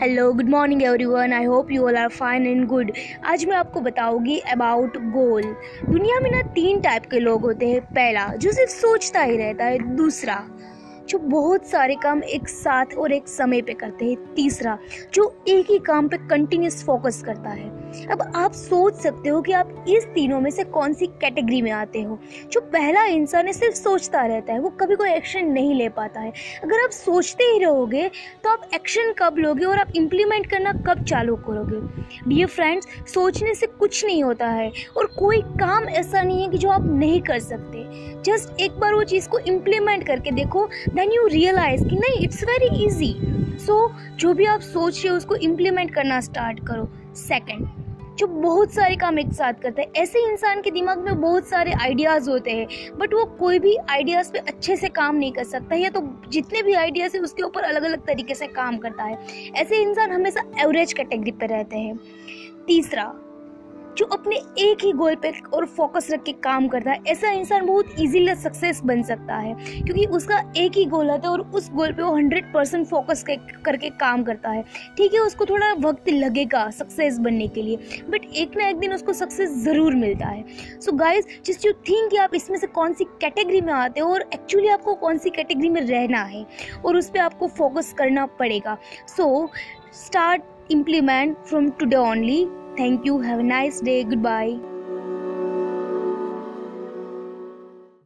Hello good morning everyone I hope you all are fine and good आज मैं आपको बताऊँगी अबाउट गोल दुनिया में ना तीन टाइप के लोग होते हैं. पहला, जो सिर्फ़ सोचता ही रहता है. दूसरा जो बहुत सारे काम एक साथ और एक समय पे करते हैं। तीसरा, जो एक ही काम पे कंटिन्यूस फोकस करता है। अब आप सोच सकते हो कि आप इस तीनों में से कौन सी कैटेगरी में आते हो। जो पहला इंसान है, सिर्फ़ सोचता रहता है, वो कभी कोई एक्शन नहीं ले पाता है। अगर आप सोचते ही रहोगे तो आप एक्शन कब लोगे और आप इम्प्लीमेंट करना कब चालू करोगे? डियर फ्रेंड्स सोचने से कुछ नहीं होता है और कोई काम ऐसा नहीं है कि जो आप नहीं कर सकते। जस्ट एक बार वो चीज़ को इम्प्लीमेंट करके देखो देन यू रियलाइज़ कि नहीं इट्स वेरी इजी सो जो भी आप सोच रहे हो उसको इम्प्लीमेंट करना स्टार्ट करो. सेकेंड जो बहुत सारे काम एक साथ करते हैं, ऐसे इंसान के दिमाग में बहुत सारे आइडियाज़ होते हैं बट वो कोई भी आइडियाज़ पे अच्छे से काम नहीं कर सकता या तो जितने भी आइडियाज़ है, उसके ऊपर अलग अलग तरीके से काम करता है. ऐसे इंसान हमेशा एवरेज कैटेगरी पर रहते हैं. तीसरा जो अपने एक ही गोल पे और फोकस रख के काम करता है, ऐसा इंसान बहुत इजीली सक्सेस बन सकता है। क्योंकि उसका एक ही गोल होता है और उस गोल पे वो हंड्रेड परसेंट फोकस करके काम करता है। ठीक है, उसको थोड़ा वक्त लगेगा सक्सेस बनने के लिए बट एक ना एक दिन उसको सक्सेस ज़रूर मिलता है। सो गाइज़ जिस यू थिंक कि आप इसमें से कौन सी कैटेगरी में आते हो और एक्चुअली आपको कौन सी कैटेगरी में रहना है और उस पर आपको फोकस करना पड़ेगा। So start implement from today only Thank you. Have a nice day. Goodbye.